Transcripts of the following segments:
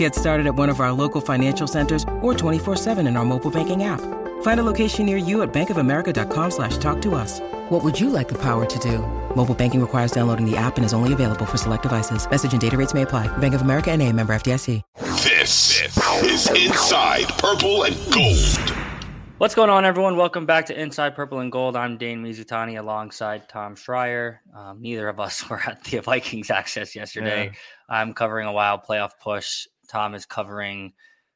Get started at one of our local financial centers or 24-7 in our mobile banking app. Find a location near you at bankofamerica.com slash talk to us. What would you like the power to do? Mobile banking requires downloading the app and is only available for select devices. Message and data rates may apply. Bank of America and a member FDIC. This is Inside Purple and Gold. What's going on, everyone? Welcome back to Inside Purple and Gold. I'm Dane Mizutani alongside Tom Schreier. Um, neither of us were at the Vikings access yesterday. Yeah. I'm covering a wild playoff push. Tom is covering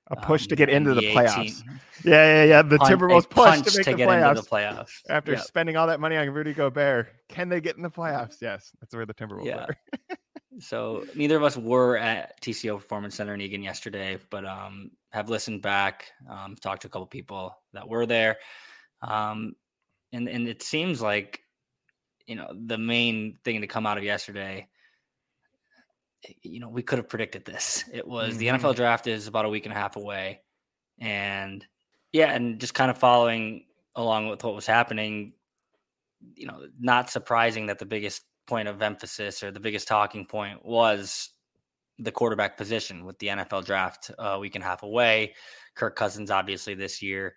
a push um, to get into the playoffs. Yeah, yeah, yeah. The Punt, Timberwolves push to make to the, playoffs. the, playoffs. After yep. spending all that money on Rudy Gobert, can they get in the playoffs? Yes, that's where the Timberwolves yeah. are. so neither of us were at TCO Performance Center in Eagan yesterday, but um, have listened back, um, talked to a couple people that were there, um, and and it seems like you know the main thing to come out of yesterday you know, we could have predicted this. It was mm-hmm. the NFL draft is about a week and a half away. And yeah, and just kind of following along with what was happening, you know, not surprising that the biggest point of emphasis or the biggest talking point was the quarterback position with the NFL draft a week and a half away. Kirk Cousins, obviously, this year,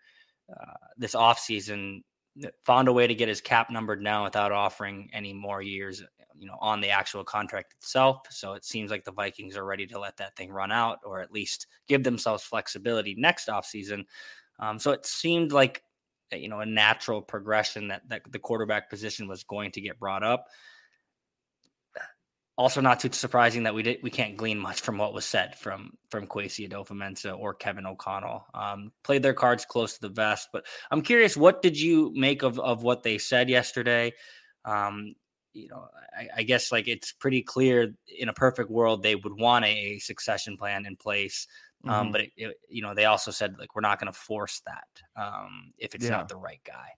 uh, this offseason, found a way to get his cap numbered now without offering any more years you know, on the actual contract itself. So it seems like the Vikings are ready to let that thing run out or at least give themselves flexibility next offseason. Um, so it seemed like, eh, you know, a natural progression that, that the quarterback position was going to get brought up. Also, not too surprising that we did we can't glean much from what was said from from Kwesi Adofo-Mensah or Kevin O'Connell. Um, played their cards close to the vest, but I'm curious, what did you make of of what they said yesterday? Um, you know, I, I, guess like it's pretty clear in a perfect world they would want a, succession plan in place. Um, mm-hmm. but it, it, you know, they also said like we're not going to force that um, if it's yeah. not the right guy.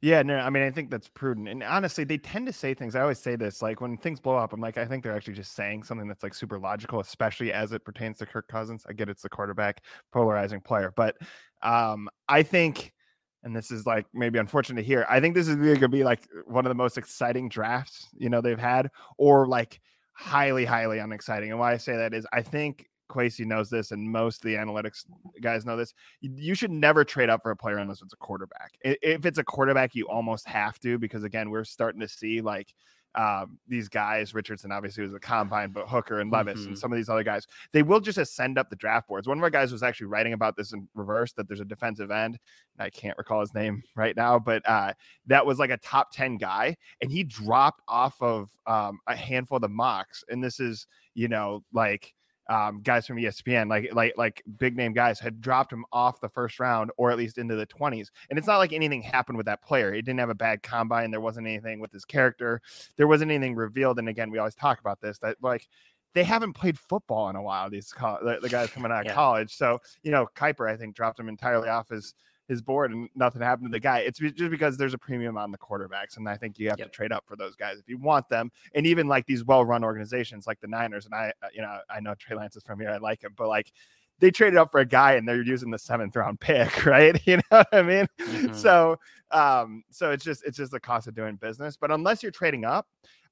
Yeah, no, I mean, I think that's prudent. And honestly, they tend to say things. I always say this, like when things blow up, I'm like, I think they're actually just saying something that's like super logical, especially as it pertains to Kirk Cousins. I get it's the quarterback, polarizing player, but um, I think and this is like maybe unfortunate to hear. I think this is going to be like one of the most exciting drafts you know they've had, or like highly, highly unexciting. And why I say that is I think Kwesi knows this, and most of the analytics guys know this. You should never trade up for a player unless it's a quarterback. If it's a quarterback, you almost have to because again, we're starting to see like um, these guys, Richardson obviously was a combine, but Hooker and Levis mm-hmm. and some of these other guys, they will just ascend up the draft boards. One of our guys was actually writing about this in reverse that there's a defensive end. I can't recall his name right now, but uh, that was like a top 10 guy, and he dropped off of um, a handful of the mocks. And this is, you know, like um, guys from ESPN, like like like big name guys, had dropped him off the first round or at least into the 20s. And it's not like anything happened with that player. He didn't have a bad combine. There wasn't anything with his character. There wasn't anything revealed. And again, we always talk about this that like they haven't played football in a while. These co- the, the, guys coming out of yeah. college. So you know, Kiper I think dropped him entirely off his his board and nothing happened to the guy. It's just because there's a premium on the quarterbacks, and I think you have yep. to trade up for those guys if you want them. And even like these well-run organizations like the Niners, and I, uh, you know, I know Trey Lance is from here, I like him, but like they traded up for a guy and they're using the seventh round pick, right? You know what I mean? Mm-hmm. So, um, so it's just it's just the cost of doing business. But unless you're trading up,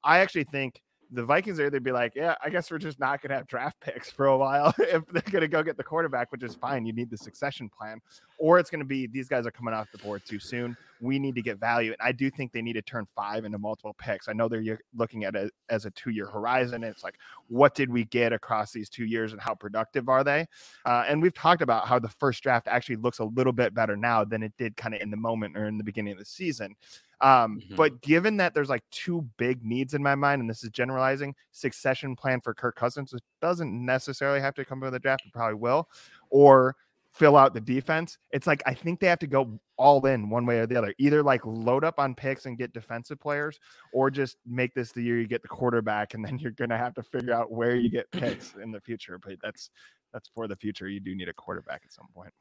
I actually think the Vikings are they'd be like, yeah, I guess we're just not going to have draft picks for a while if they're going to go get the quarterback, which is fine. You need the succession plan, or it's going to be these guys are coming off the board too soon. We need to get value, and I do think they need to turn five into multiple picks. I know they're looking at it as a two-year horizon. It's like, what did we get across these two years, and how productive are they? Uh, and we've talked about how the first draft actually looks a little bit better now than it did kind of in the moment or in the beginning of the season. Um, mm-hmm. But given that there's like two big needs in my mind, and this is generalizing succession plan for Kirk Cousins, which doesn't necessarily have to come with the draft, it probably will, or fill out the defense. It's like I think they have to go all in one way or the other. Either like load up on picks and get defensive players, or just make this the year you get the quarterback, and then you're gonna have to figure out where you get picks in the future. But that's that's for the future. You do need a quarterback at some point.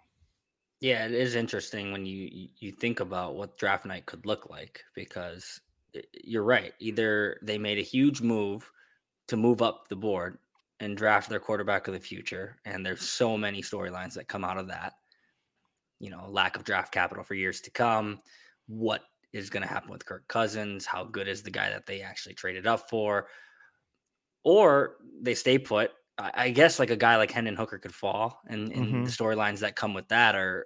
Yeah, it is interesting when you you think about what draft night could look like because eh, you're right. Either they made a huge move to move up the board and draft their quarterback of the future, and there's so many storylines that come out of that. You know, lack of draft capital for years to come. What is going to happen with Kirk Cousins? How good is the guy that they actually traded up for? Or they stay put. I guess like a guy like Hendon Hooker could fall, and, and mm-hmm. the storylines that come with that are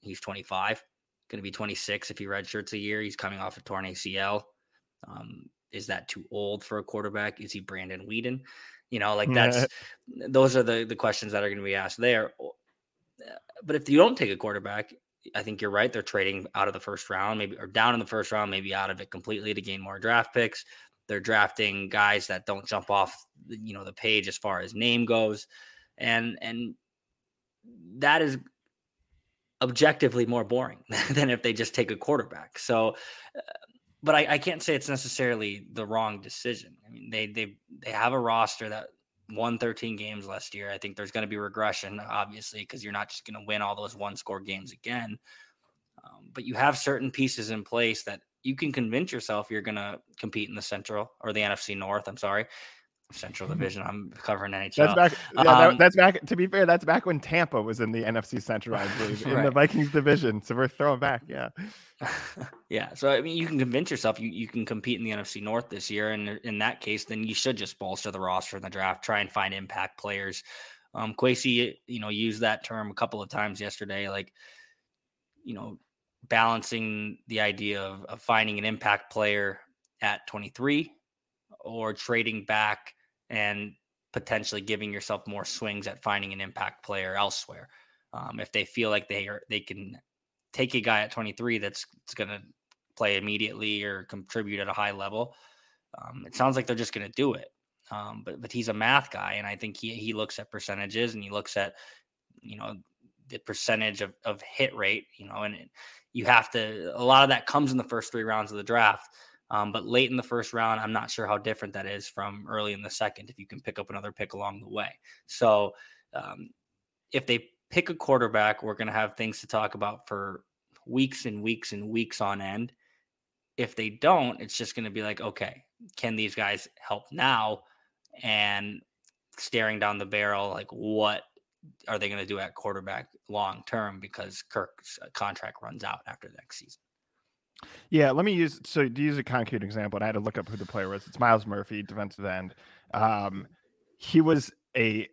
he's 25, going to be 26 if he redshirts a year. He's coming off a torn ACL. Um, is that too old for a quarterback? Is he Brandon Weeden? You know, like that's those are the the questions that are going to be asked there. But if you don't take a quarterback, I think you're right. They're trading out of the first round, maybe or down in the first round, maybe out of it completely to gain more draft picks. They're drafting guys that don't jump off, you know, the page as far as name goes, and and that is objectively more boring than if they just take a quarterback. So, uh, but I, I, can't say it's necessarily the wrong decision. I mean, they they they have a roster that won 13 games last year. I think there's going to be regression, obviously, because you're not just going to win all those one score games again. Um, but you have certain pieces in place that you can convince yourself you're going to compete in the Central or the NFC North. I'm sorry, Central Division. I'm covering NHL. That's back. Yeah, um, that, that's back. To be fair, that's back when Tampa was in the NFC Central, I believe, in the Vikings division. So we're throwing back. Yeah. yeah. So I mean, you can convince yourself you, you can compete in the NFC North this year, and in that case, then you should just bolster the roster in the draft, try and find impact players. Um, Kwesi, you know, used that term a couple of times yesterday, like, you know, balancing the idea of, of finding an impact player at 23 or trading back and potentially giving yourself more swings at finding an impact player elsewhere. Um, if they feel like they are, they can take a guy at 23 that's, that's going to play immediately or contribute at a high level. Um, it sounds like they're just going to do it. Um, but but he's a math guy, and I think he he looks at percentages and he looks at you know the percentage of, of hit rate. You know, and you have to a lot of that comes in the first three rounds of the draft. Um, but late in the first round, I'm not sure how different that is from early in the second if you can pick up another pick along the way. So um, if they pick a quarterback, we're going to have things to talk about for weeks and weeks and weeks on end. If they don't, it's just going to be like, okay, can these guys help now? And staring down the barrel, like, what are they going to do at quarterback long term because Kirk's uh, contract runs out after next season? Yeah, let me use so to use a concrete example, and I had to look up who the player was. It's Myles Murphy, defensive end. Um, he was a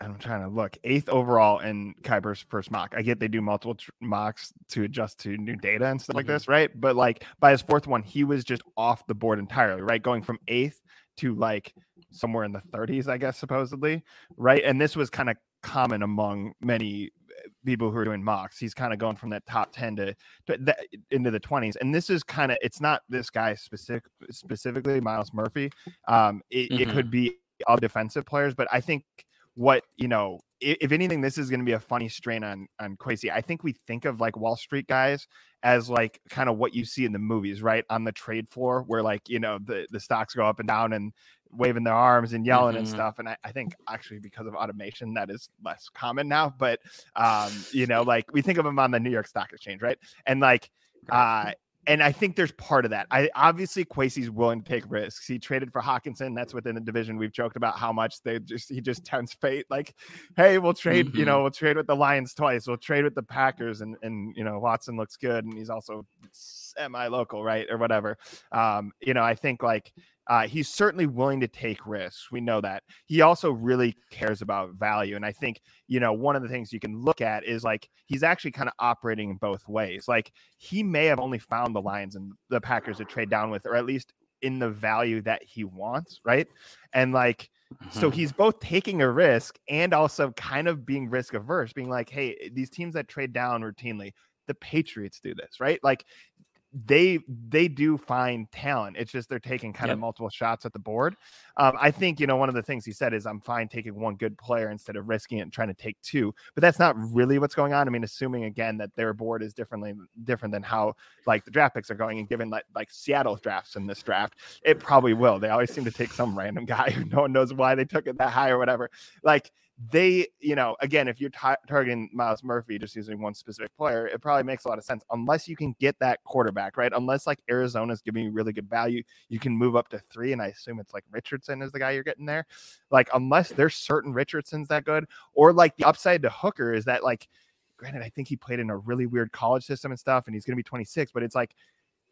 I'm trying to look eighth overall in Kiper's first mock. I get they do multiple tr- mocks to adjust to new data and stuff mm-hmm. like this, right? But like by his fourth one, he was just off the board entirely, right? Going from eighth to like somewhere in the 30s, I guess, supposedly, right? And this was kind of common among many people who are doing mocks. He's kind of going from that top 10 to, to that, into the 20s. And this is kind of, it's not this guy specific, specifically Myles Murphy. Um, it, mm-hmm. it could be all defensive players, but I think what, you know, if, if anything, this is going to be a funny strain on, on Kwesi. I think we think of like Wall Street guys as like kind of what you see in the movies, right? On the trade floor where like, you know, the, the stocks go up and down and waving their arms and yelling mm-hmm. and stuff. And I, I, think actually because of automation, that is less common now. But um, you know, like we think of them on the New York Stock Exchange, right? And like uh and I think there's part of that. I obviously Kwesi's willing to take risks. He traded for Hockenson. That's within the division. We've joked about how much they just he just tempts fate. Like, hey, we'll trade. Mm-hmm. You know, we'll trade with the Lions twice. We'll trade with the Packers, and and you know Watson looks good, and he's also semi local, right, or whatever. Um, you know, I think like uh, he's certainly willing to take risks. We know that. He also really cares about value. And I think, you know, one of the things you can look at is like he's actually kind of operating in both ways. Like he may have only found the Lions and the Packers to trade down with, or at least in the value that he wants. Right. And like, mm-hmm. so he's both taking a risk and also kind of being risk averse, being like, hey, these teams that trade down routinely, the Patriots do this, right? Like they they do find talent. It's just they're taking kind yep. of multiple shots at the board. Um, I think you know one of the things he said is I'm fine taking one good player instead of risking it and trying to take two. But that's not really what's going on. I mean, assuming again that their board is differently different than how like the draft picks are going, and given like like Seattle's drafts in this draft, it probably will. They always seem to take some random guy who no one knows why they took it that high or whatever. Like they, you know, again, if you're t- targeting Myles Murphy, just using one specific player, it probably makes a lot of sense unless you can get that quarterback, right? Unless like Arizona's giving you really good value, you can move up to three. And I assume it's like Richardson is the guy you're getting there. Like, unless there's certain Richardson's that good, or like the upside to Hooker is that, like, granted, I think he played in a really weird college system and stuff, and he's going to be 26, but it's like,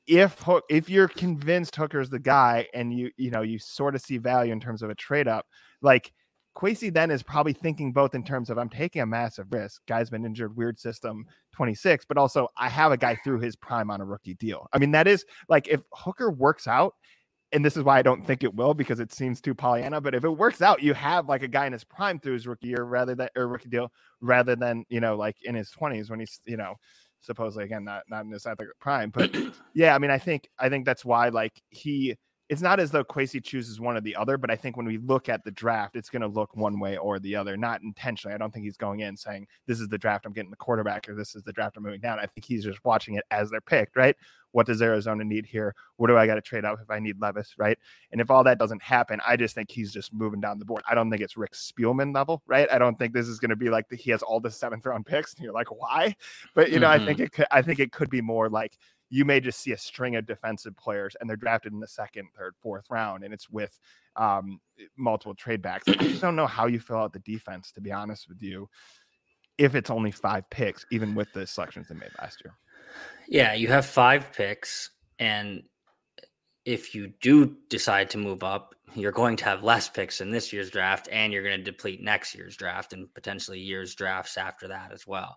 if Hook, if you're convinced Hooker's the guy and you you know you sort of see value in terms of a trade up, like Kwesi then is probably thinking both in terms of I'm taking a massive risk. Guy's been injured, weird system, 26, but also I have a guy through his prime on a rookie deal. I mean, that is like if Hooker works out, and this is why I don't think it will because it seems too Pollyanna. But if it works out, you have like a guy in his prime through his rookie year rather than or rookie deal rather than you know like in his 20s when he's you know supposedly again not not in his athletic prime. But yeah, I mean, I think I think that's why like he it's not as though Kwesi chooses one or the other, but I think when we look at the draft, it's going to look one way or the other, not intentionally. I don't think he's going in saying, This is the draft I'm getting the quarterback, or this is the draft I'm moving down. I think he's just watching it as they're picked, right? What does Arizona need here? What do I got to trade up if I need Levis, right? And if all that doesn't happen, I just think he's just moving down the board. I don't think it's Rick Spielman level, right? I don't think this is going to be like the, he has all the seventh round picks, and you're like, why? But you know, mm-hmm. I think it could. I think it could be more like you may just see a string of defensive players and they're drafted in the second, third, fourth round, and it's with um, multiple trade backs. I just don't know how you fill out the defense, to be honest with you, if it's only five picks, even with the selections they made last year. Yeah, you have five picks, and if you do decide to move up, you're going to have less picks in this year's draft, and you're going to deplete next year's draft and potentially years drafts after that as well.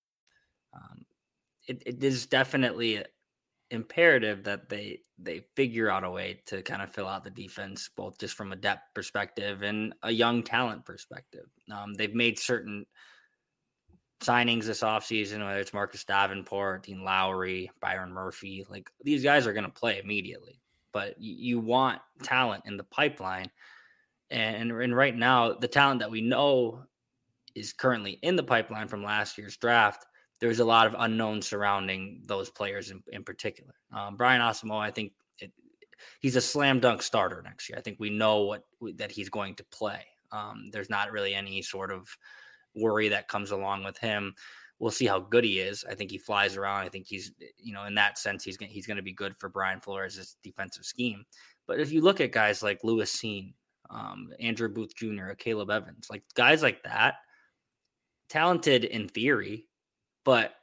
it, it is definitely imperative that they they figure out a way to kind of fill out the defense, both just from a depth perspective and a young talent perspective. Um, they've made certain signings this offseason, whether it's Marcus Davenport, Dean Lowry, Byron Murphy, like these guys are going to play immediately. But you, you want talent in the pipeline. And, and right now, the talent that we know is currently in the pipeline from last year's draft there's a lot of unknowns surrounding those players in, in particular. Um, Brian Asamoah, I think it, he's a slam dunk starter next year. I think we know what that he's going to play. Um, there's not really any sort of worry that comes along with him. We'll see how good he is. I think he flies around. I think he's, you know, in that sense, he's gonna, he's going to be good for Brian Flores' defensive scheme. But if you look at guys like Lewis Cine, um, Andrew Booth Jr., Caleb Evans, like guys like that, talented in theory, but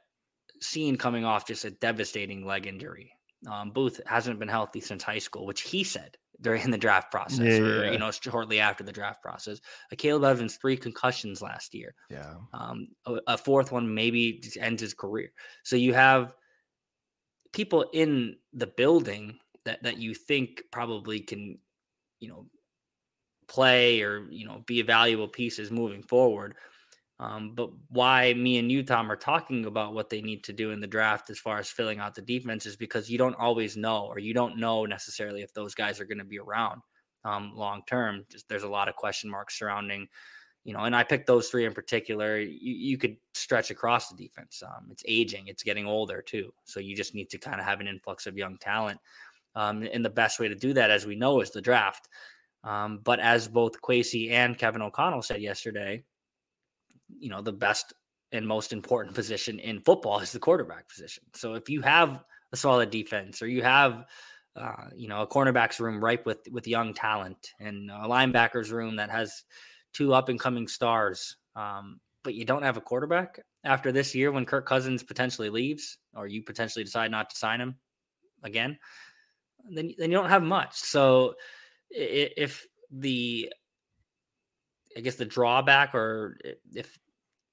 Cine coming off just a devastating leg injury. Um, Booth hasn't been healthy since high school, which he said during the draft process, yeah, or yeah. you know, shortly after the draft process. Akayleb Evans three concussions last year. Yeah. Um, a, a fourth one maybe ends his career. So you have people in the building that that you think probably can, you know, play or you know be valuable pieces moving forward. Um, but why me and you, Tom, are talking about what they need to do in the draft as far as filling out the defense is because you don't always know, or you don't know necessarily if those guys are going to be around um, long term. Just there's a lot of question marks surrounding, you know. And I picked those three in particular. You, you could stretch across the defense. Um, it's aging, it's getting older too, so you just need to kind of have an influx of young talent. Um, and the best way to do that, as we know, is the draft. Um, but as both Kwesi and Kevin O'Connell said yesterday, you know the best and most important position in football is the quarterback position. So if you have a solid defense or you have uh, you know a cornerbacks room ripe with with young talent and a linebackers room that has two up and coming stars, um, but you don't have a quarterback after this year when Kirk Cousins potentially leaves or you potentially decide not to sign him again, then then you don't have much. So if the I guess the drawback or if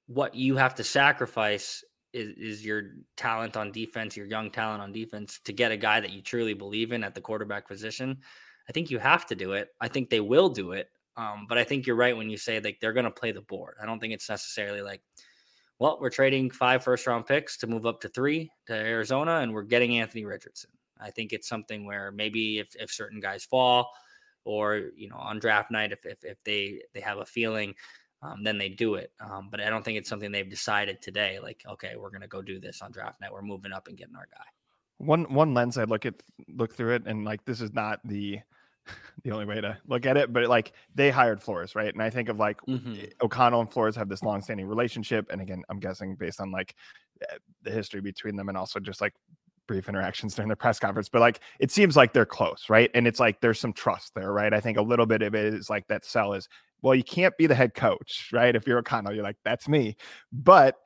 what you have to sacrifice is, is your talent on defense, your young talent on defense to get a guy that you truly believe in at the quarterback position. I think you have to do it. I think they will do it. Um, but I think you're right when you say like they're going to play the board. I don't think it's necessarily like, well, we're trading five first round picks to move up to three to Arizona, and we're getting Anthony Richardson. I think it's something where maybe if, if certain guys fall, or you know on draft night, if if, if they they have a feeling, um, then they do it. Um, but I don't think it's something they've decided today. Like, okay, we're going to go do this on draft night. We're moving up and getting our guy. One one lens I look at look through it, and like this is not the the only way to look at it, but like they hired Flores, right? And I think of like mm-hmm. O'Connell and Flores have this long-standing relationship, and again, I'm guessing based on like eh, the history between them, and also just like brief interactions during the press conference, but like it seems like they're close, right? And it's like there's some trust there, right? I think a little bit of it is like that sell is well, you can't be the head coach, right? If you're O'Connell, you're like, that's me. But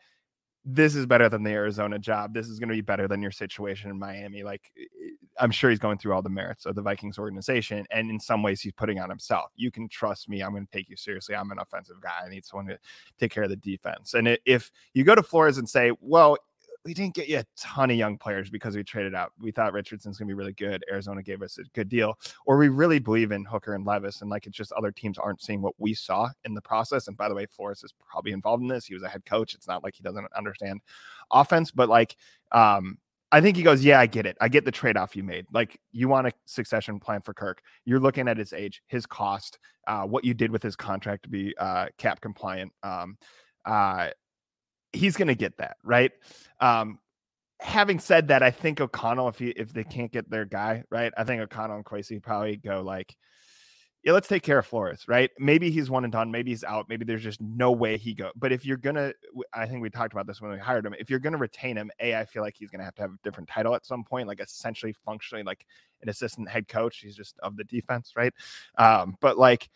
this is better than the Arizona job. This is going to be better than your situation in Miami. Like, I'm sure he's going through all the merits of the Vikings organization. And in some ways, he's putting on himself. You can trust me. I'm going to take you seriously. I'm an offensive guy. I need someone to take care of the defense. And if you go to Flores and say, well, we didn't get you a ton of young players because we traded out. We thought Richardson's going to be really good. Arizona gave us a good deal, or we really believe in Hooker and Levis, and like it's just other teams aren't seeing what we saw in the process. And by the way, Flores is probably involved in this. He was a head coach. It's not like he doesn't understand offense, but like, um, I think he goes, Yeah, I get it. I get the trade off you made. Like, you want a succession plan for Kirk. You're looking at his age, his cost, uh, what you did with his contract to be uh, cap compliant. Um, uh, he's going to get that right. Um, having said that, I think O'Connell, if he if they can't get their guy right, I think O'Connell and Kwesi probably go like, yeah, let's take care of Flores, right? Maybe he's one and done. Maybe he's out. Maybe there's just no way he go. But if you're gonna, I think we talked about this when we hired him. If you're gonna retain him, a, I feel like he's gonna have to have a different title at some point, like essentially functionally like an assistant head coach. He's just of the defense, right? Um, but like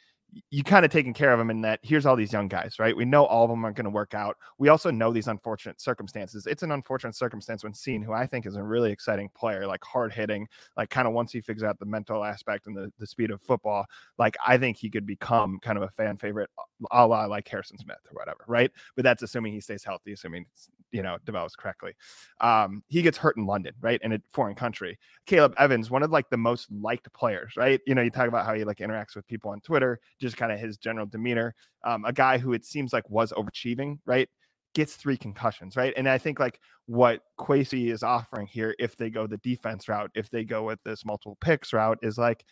you kind of taking care of them in that here's all these young guys, right? We know all of them aren't going to work out. We also know these unfortunate circumstances. It's an unfortunate circumstance when seeing who I think is a really exciting player, like hard hitting, like kind of once he figures out the mental aspect and the, the speed of football, like I think he could become kind of a fan favorite, a la like Harrison Smith or whatever, right? But that's assuming he stays healthy, assuming you know develops correctly. Um, he gets hurt in London, right, in a foreign country. Caleb Evans, one of like the most liked players, right? You know, you talk about how he like interacts with people on Twitter just kind of his general demeanor. Um, a guy who it seems like was overachieving, right? Gets three concussions, right? And I think like what Kwesi is offering here, if they go the defense route, if they go with this multiple picks route, is like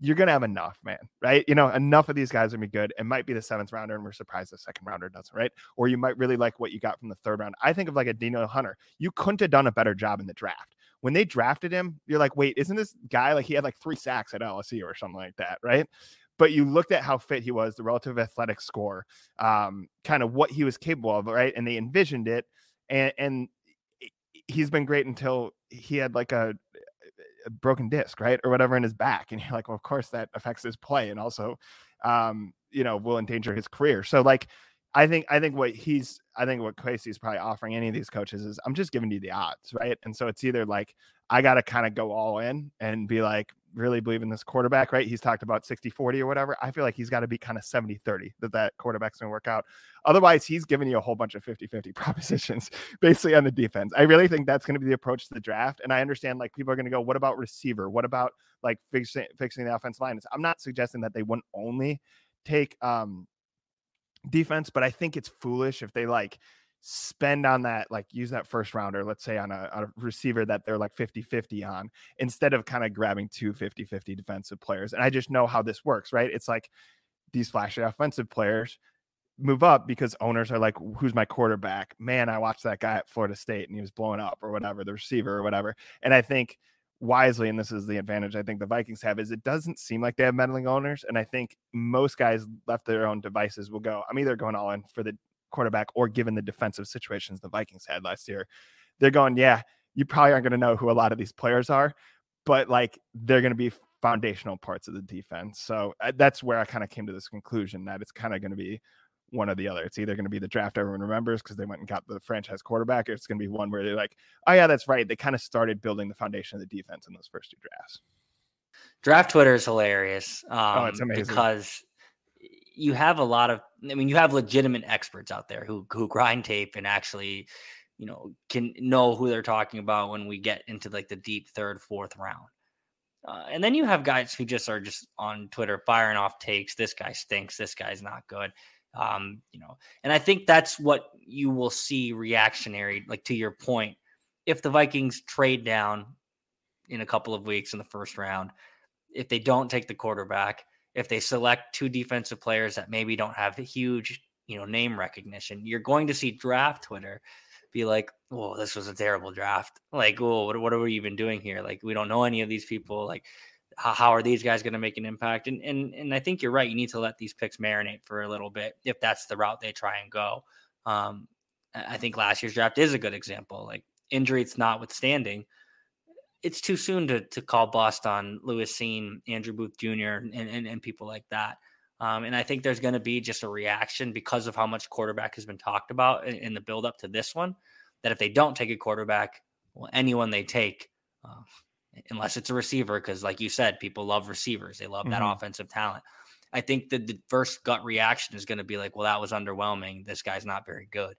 you're gonna have enough, man, right? You know, enough of these guys are gonna be good. It might be the seventh rounder, and we're surprised the second rounder doesn't, right? Or you might really like what you got from the third round. I think of like a Danielle Hunter. You couldn't have done a better job in the draft. When they drafted him, you're like, wait, isn't this guy like he had like three sacks at LSU or something like that, right? but you looked at how fit he was, the relative athletic score, um, kind of what he was capable of, right? And they envisioned it, and and he's been great until he had like a broken disc, right, or whatever in his back, and you're like, well, of course that affects his play, and also, um, you know, will endanger his career. So like. I think I think what he's I think what is probably offering any of these coaches is I'm just giving you the odds, right? And so it's either like I got to kind of go all in and be like, really believe in this quarterback, right? He's talked about 60 40 or whatever. I feel like he's got to be kind of 70 30 that that quarterback's going to work out. Otherwise, he's giving you a whole bunch of 50 50 propositions basically on the defense. I really think that's going to be the approach to the draft. And I understand like people are going to go, what about receiver? What about like fixing, fixing the offensive line? I'm not suggesting that they wouldn't only take um, defense, but I think it's foolish if they like spend on that, like use that first rounder, let's say on a, a receiver that they're like 50 50 on, instead of kind of grabbing two 50 50 defensive players. And I just know how this works, right? It's like these flashy offensive players move up because owners are like, who's my quarterback? Man, I watched that guy at Florida State and he was blowing up or whatever, the receiver or whatever. And I think wisely, and this is the advantage I think the Vikings have, is it doesn't seem like they have meddling owners. And I think most guys left their own devices will go, I'm either going all in for the quarterback or given the defensive situations the Vikings had last year, they're going, yeah, you probably aren't going to know who a lot of these players are, but like they're going to be foundational parts of the defense. So uh, that's where I kind of came to this conclusion that it's kind of going to be one or the other. It's either going to be the draft everyone remembers because they went and got the franchise quarterback, or it's going to be one where they're like, oh, yeah, that's right. They kind of started building the foundation of the defense in those first two drafts. Draft Twitter is hilarious. Um, oh, it's um, amazing. Because you have a lot of I mean you have legitimate experts out there who who grind tape and actually you know can know who they're talking about when we get into like the deep third fourth round Uh, and then you have guys who just are just on Twitter firing off takes. This guy stinks. This guy's not good. Um, you know, and I think that's what you will see reactionary, like to your point. If the Vikings trade down in a couple of weeks in the first round, if they don't take the quarterback, if they select two defensive players that maybe don't have huge, you know, name recognition, you're going to see draft Twitter be like, "Oh, this was a terrible draft." Like, "Oh, what, what are we even doing here?" Like, we don't know any of these people. Like, how, how are these guys going to make an impact? And and and I think you're right. You need to let these picks marinate for a little bit if that's the route they try and go. Um, I think last year's draft is a good example. Like injury injuries notwithstanding, it's too soon to to call bust on Lewis Cine, Andrew Booth Jr. and and, and people like that. Um, and I think there's going to be just a reaction because of how much quarterback has been talked about in, in the build up to this one. That if they don't take a quarterback, well, anyone they take, uh, unless it's a receiver, because like you said, people love receivers. They love mm-hmm. that offensive talent. I think that the first gut reaction is going to be like, well, that was underwhelming. This guy's not very good.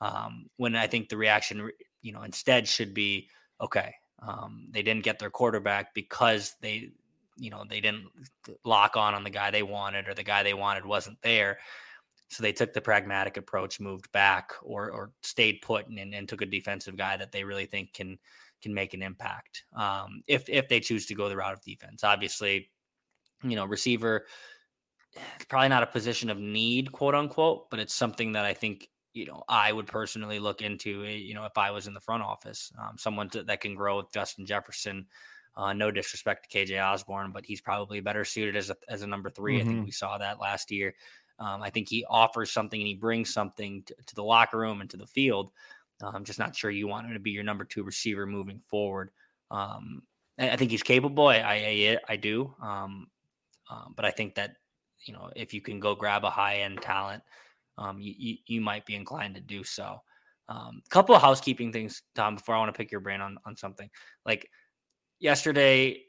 Um, when I think the reaction, you know, instead should be, okay, um, they didn't get their quarterback because they, you know, they didn't lock on on the guy they wanted or the guy they wanted wasn't there. So they took the pragmatic approach, moved back or, or stayed put and, and took a defensive guy that they really think can can make an impact um, if if they choose to go the route of defense. Obviously, you know, receiver probably not a position of need, quote unquote, but it's something that I think you know I would personally look into. You know, if I was in the front office, um, someone to, that can grow with Justin Jefferson. Uh, no disrespect to KJ Osborn, but he's probably better suited as a as a number 3 mm-hmm. I think mm-hmm. we saw that last year. Um, I think he offers something and he brings something to, to the locker room and to the field I'm just not sure you want him to be your number two receiver moving forward. Um, I think he's capable. I I, I do. Um, um, but I think that you know if you can go grab a high end talent, um, you, you, you might be inclined to do so. A um, couple of housekeeping things, Tom. Before I want to pick your brain on on something like yesterday,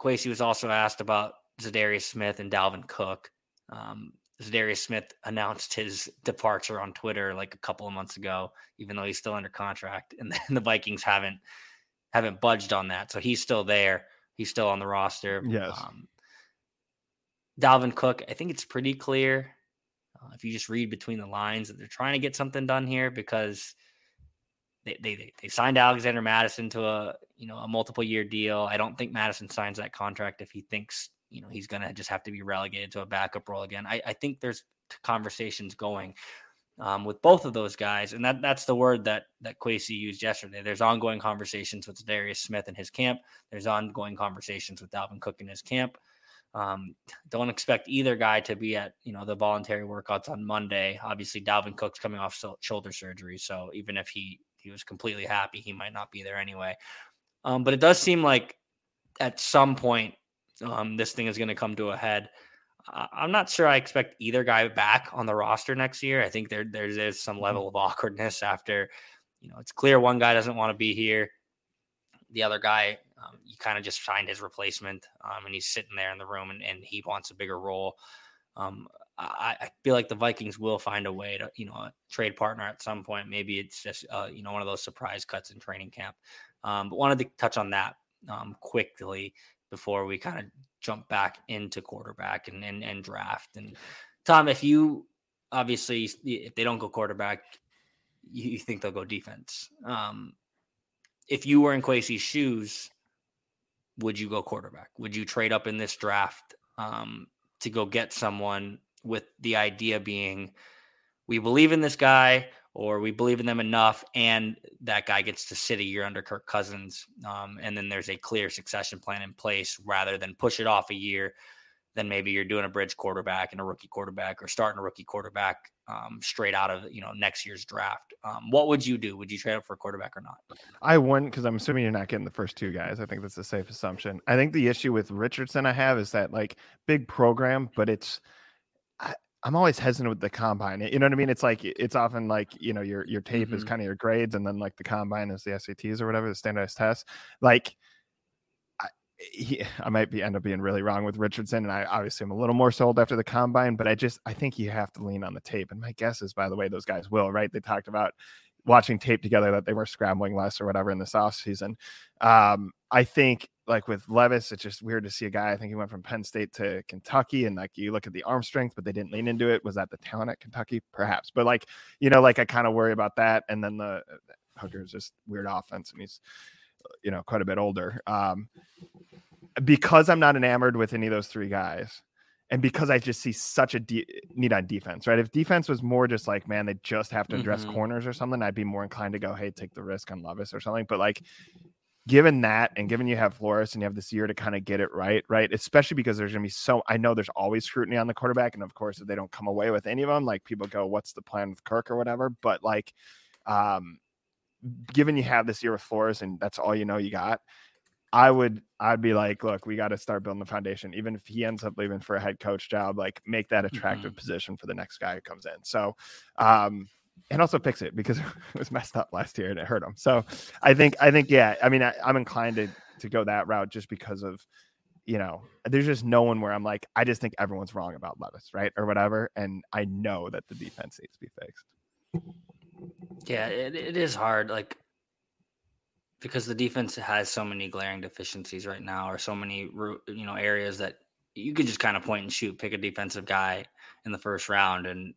Kwesi was also asked about Za'Darius Smith and Dalvin Cook. Um, Darius Smith announced his departure on Twitter like a couple of months ago, even though he's still under contract, and then the Vikings haven't haven't budged on that, so he's still there. He's still on the roster. Yes. Um, Dalvin Cook, I think it's pretty clear uh, if you just read between the lines that they're trying to get something done here because they, they they signed Alexander Mattison to a you know a multiple year deal. I don't think Mattison signs that contract if he thinks you know he's going to just have to be relegated to a backup role again. I, I think there's conversations going um, with both of those guys, and that that's the word that that Kwesi used yesterday. There's ongoing conversations with Darius Smith and his camp. There's ongoing conversations with Dalvin Cook and his camp. Um, don't expect either guy to be at you know the voluntary workouts on Monday. Obviously, Dalvin Cook's coming off shoulder surgery, so even if he he was completely happy, he might not be there anyway. Um, but it does seem like at some point um, this thing is going to come to a head. I'm not sure I expect either guy back on the roster next year. I think there there is some mm-hmm. level of awkwardness after, you know, it's clear one guy doesn't want to be here. The other guy, um, you kind of just find his replacement, um, and he's sitting there in the room, and, and he wants a bigger role. Um, I, I, feel like the Vikings will find a way to, you know, a trade partner at some point. Maybe it's just, uh, you know, one of those surprise cuts in training camp. Um, but wanted to touch on that um, quickly before we kind of jump back into quarterback and, and and draft. And Tom, if you obviously if they don't go quarterback, you, think they'll go defense. Um, if you were in Kwesi's shoes, would you go quarterback? Would you trade up in this draft um, to go get someone with the idea being we believe in this guy or we believe in them enough and that guy gets to sit a year under Kirk Cousins. Um, and then there's a clear succession plan in place rather than push it off a year. Then maybe you're doing a bridge quarterback and a rookie quarterback or starting a rookie quarterback um, straight out of you know next year's draft. Um, what would you do? Would you trade up for a quarterback or not? I wouldn't because I'm assuming you're not getting the first two guys. I think that's a safe assumption. I think the issue with Richardson I have is that like big program, but it's I'm always hesitant with the combine. You know what I mean? It's like it's often like you know your your tape mm-hmm. is kind of your grades, and then like the combine is the SATs or whatever the standardized tests. Like I, he, I might be end up being really wrong with Richardson, and I obviously am a little more sold after the combine. But I just I think you have to lean on the tape, and my guess is by the way those guys will right. They talked about watching tape together that they were scrambling less or whatever in this off season. Um, I think like with Levis, it's just weird to see a guy. I think he went from Penn State to Kentucky, and like you look at the arm strength, but they didn't lean into it. Was that the talent at Kentucky? Perhaps, but like you know, like I kind of worry about that. And then the Hooker is just weird offense, and he's you know quite a bit older. Um, because I'm not enamored with any of those three guys, and because I just see such a de- need on defense, right? If defense was more just like, man, they just have to address Mhm. corners or something, I'd be more inclined to go, hey, take the risk on Levis or something. But like, given that, and given you have Flores and you have this year to kind of get it right, right? Especially because there's going to be so, I know there's always scrutiny on the quarterback, and of course, if they don't come away with any of them, like people go, what's the plan with Kirk or whatever? But like, um, given you have this year with Flores and that's all you know you got, I would I'd be like, look, we got to start building the foundation. Even if he ends up leaving for a head coach job, like make that attractive position for the next guy who comes in. So um and also fix it because it was messed up last year and it hurt him. So I think I think yeah, I mean I, I'm inclined to to go that route just because of you know, there's just no one where I'm like, I just think everyone's wrong about Levis, right? Or whatever. And I know that the defense needs to be fixed. Yeah, it, it is hard. Like because the defense has so many glaring deficiencies right now, or so many you know areas that you could just kind of point and shoot, pick a defensive guy in the first round, and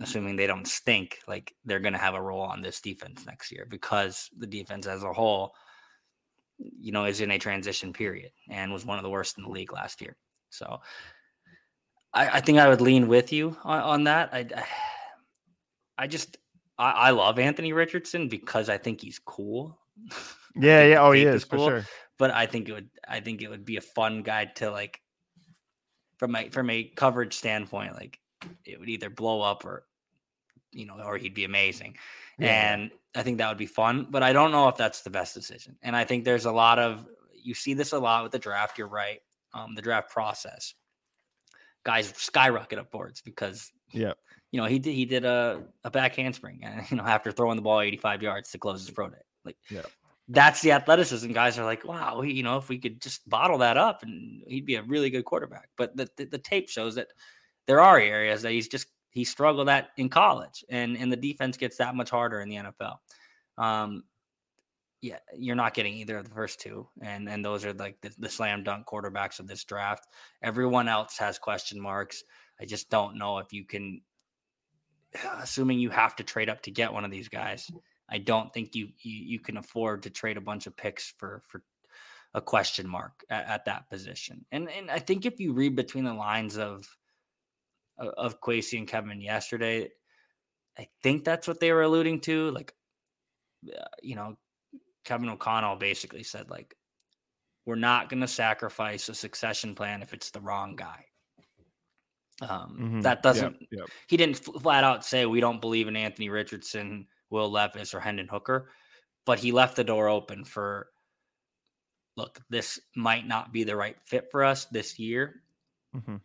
assuming they don't stink, like they're going to have a role on this defense next year because the defense as a whole, you know, is in a transition period and was one of the worst in the league last year. So. I, I think I would lean with you on, on that. I, I just I, I love Anthony Richardson because I think he's cool. Yeah, yeah. Oh, he is cool. sure. But I think it would I think it would be a fun guy to like from a from a coverage standpoint, like it would either blow up or you know, or he'd be amazing. Yeah. And I think that would be fun, but I don't know if that's the best decision. And I think there's a lot of you see this a lot with the draft. You're right. Um, the draft process, guys skyrocket up boards because Yeah. You know, he did he did a, a back handspring, you know, after throwing the ball 85 yards to close his pro day. Like Yeah. that's the athleticism. Guys are like, wow, he, you know, if we could just bottle that up and he'd be a really good quarterback. But the, the, the tape shows that there are areas that he's just he struggled at in college and and the defense gets that much harder in the NFL. Um yeah, you're not getting either of the first two, and and those are like the, the slam dunk quarterbacks of this draft. Everyone else has question marks. I just don't know if you can, assuming you have to trade up to get one of these guys. I don't think you you, you can afford to trade a bunch of picks for for a question mark at, at that position. And and I think if you read between the lines of of- of Kwesi and Kevin yesterday, I think that's what they were alluding to. Like, uh, you know, Kevin O'Connell basically said like, we're not going to sacrifice a succession plan if it's the wrong guy. Um, Mhm. That doesn't. yep. He didn't flat out say we don't believe in Anthony Richardson, Will Levis, or Hendon Hooker, but he left the door open for. Look, this might not be the right fit for us this year. Mhm.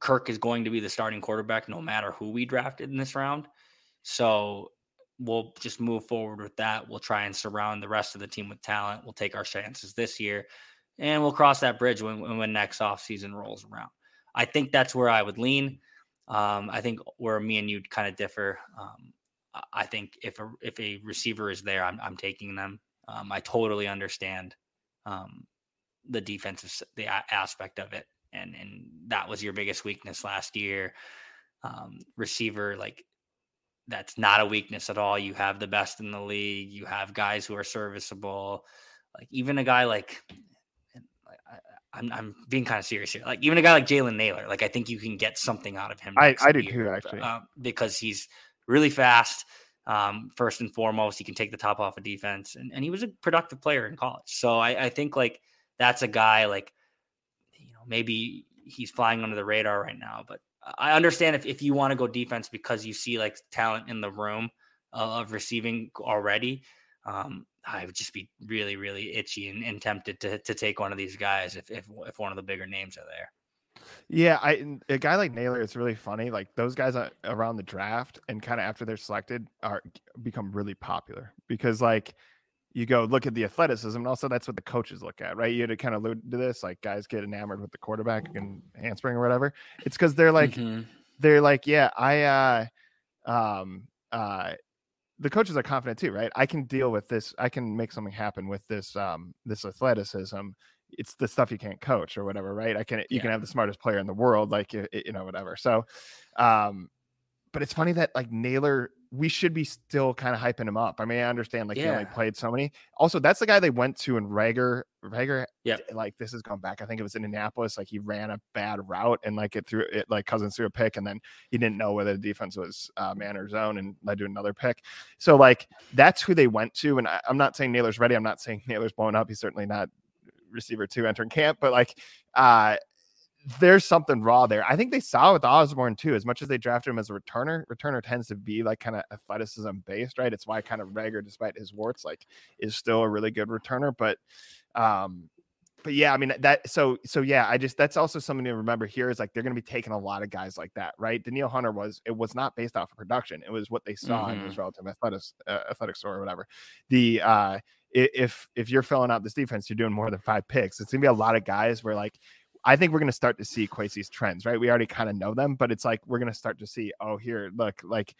Kirk is going to be the starting quarterback no matter who we drafted in this round. So we'll just move forward with that. We'll try and surround the rest of the team with talent. We'll take our chances this year and we'll cross that bridge when, when, when next offseason rolls around. I think that's where I would lean. Um, I think where me and you kind of differ. Um, I- think if a, if a receiver is there, I'm, I'm taking them. Um, I totally understand um, the defensive the aspect of it, and and that was your biggest weakness last year. Um, receiver, like that's not a weakness at all. You have the best in the league. You have guys who are serviceable. Like even a guy like, I'm I'm being kind of serious here. Like even a guy like Jalen Nailor, like I think you can get something out of him. I- I do year, too, actually. um, because he's really fast. Um, first and foremost, he can take the top off of defense, and, and he was a productive player in college. So I, I think like that's a guy like you know maybe he's flying under the radar right now, but I understand if, if you want to go defense because you see like talent in the room uh, of receiving already. Um, I would just be really, really itchy and, and tempted to, to take one of these guys if, if if one of the bigger names are there. Yeah, I a guy like Nailor, is really funny. Like those guys around the draft and kind of after they're selected are become really popular because like you go look at the athleticism and also that's what the coaches look at, right? You had to kind of allude to this, like guys get enamored with the quarterback and handspring or whatever. It's because they're like Mhm. they're like, yeah, I uh um uh the coaches are confident too, right? I can deal with this. I can make something happen with this um this athleticism. It's the stuff you can't coach or whatever, right? I can you Yeah. can have the smartest player in the world, like you, you know whatever. So, um, but it's funny that like Naylor, we should be still kind of hyping him up. I mean, I understand like he only played so many. Also, that's the guy they went to in Rager. Rager, yeah. like this has gone back. I think it was in Indianapolis. Like he ran a bad route and like it threw it like Cousins threw a pick, and then he didn't know whether the defense was uh, man or zone, and led to another pick. So like that's who they went to. And I, I'm not saying Nailor's ready. I'm not saying Nailor's blown up. He's certainly not receiver two entering camp, but like uh there's something raw there. I think they saw with Osborn too, as much as they drafted him as a returner. Returner tends to be like kind of athleticism based, right? It's why kind of Rager, despite his warts, like is still a really good returner. But um, but yeah, I mean that so so yeah, I just that's also something to remember here is like they're gonna be taking a lot of guys like that, right? Danielle Hunter was it was not based off of production, it was what they saw in his relative athletics uh, athletic score or whatever. The uh if if you're filling out this defense, you're doing more than five picks. It's gonna be a lot of guys where like I think we're going to start to see Kwesi's trends, right? We already kind of know them, but it's like we're going to start to see, oh, here, look, like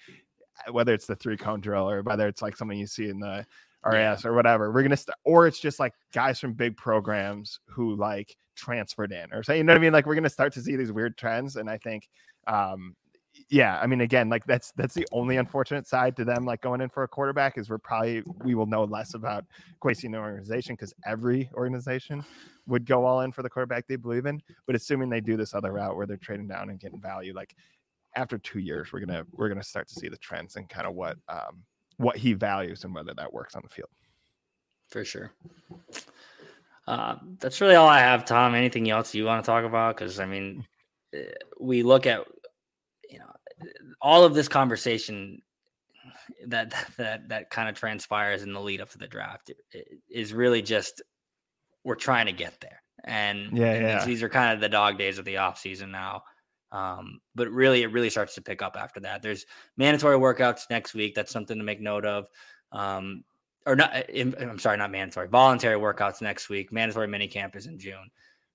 whether it's the three cone drill or whether it's like something you see in the RAS or whatever, we're going to start, or it's just like guys from big programs who like transferred in or so, you know what I mean? Like we're going to start to see these weird trends. And I think, um, yeah, I mean, again, like that's that's the only unfortunate side to them, like going in for a quarterback, is we're probably we will know less about Kwesi organization because every organization would go all in for the quarterback they believe in. But assuming they do this other route where they're trading down and getting value, like after two years, we're gonna we're gonna start to see the trends and kind of what um what he values and whether that works on the field. for sure. Uh, that's really all I have, Tom. Anything else you want to talk about? Because I mean, uh, we look at all of this conversation that that that kind of transpires in the lead up to the draft is really just we're trying to get there, and Yeah, and yeah. these are kind of the dog days of the off season now. Um, but really, it really starts to pick up after that. There's mandatory workouts next week. That's something to make note of. Um, or not, im- I'm sorry, not mandatory, voluntary workouts next week. Mandatory mini camp is in June.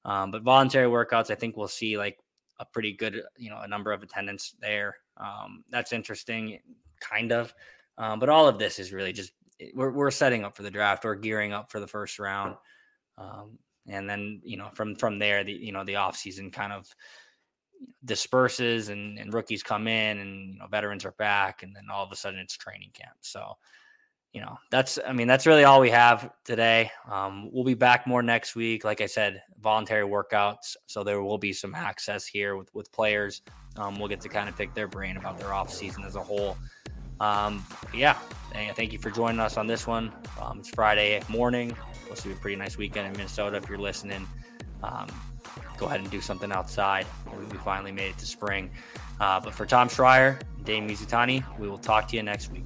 Um, but voluntary workouts, I think we'll see like a pretty good, you know, a number of attendance there. Um, that's interesting, kind of. Um, but all of this is really just we're, we're setting up for the draft. We're gearing up for the first round. Um, and then, you know, from, from there, the, you know, the off season kind of disperses and, and rookies come in and, you know, veterans are back. And then all of a sudden it's training camp. So, you know, that's, I mean, that's really all we have today. Um, we'll be back more next week. Like I said, voluntary workouts. So there will be some access here with, with players. Um, we'll get to kind of pick their brain about their off season as a whole. Um, yeah, thank you for joining us on this one. Um, it's Friday morning. To be a pretty nice weekend in Minnesota. If you're listening, um, go ahead and do something outside. We, finally made it to spring. Uh, but for Tom Schreier, Dane Mizutani, we will talk to you next week.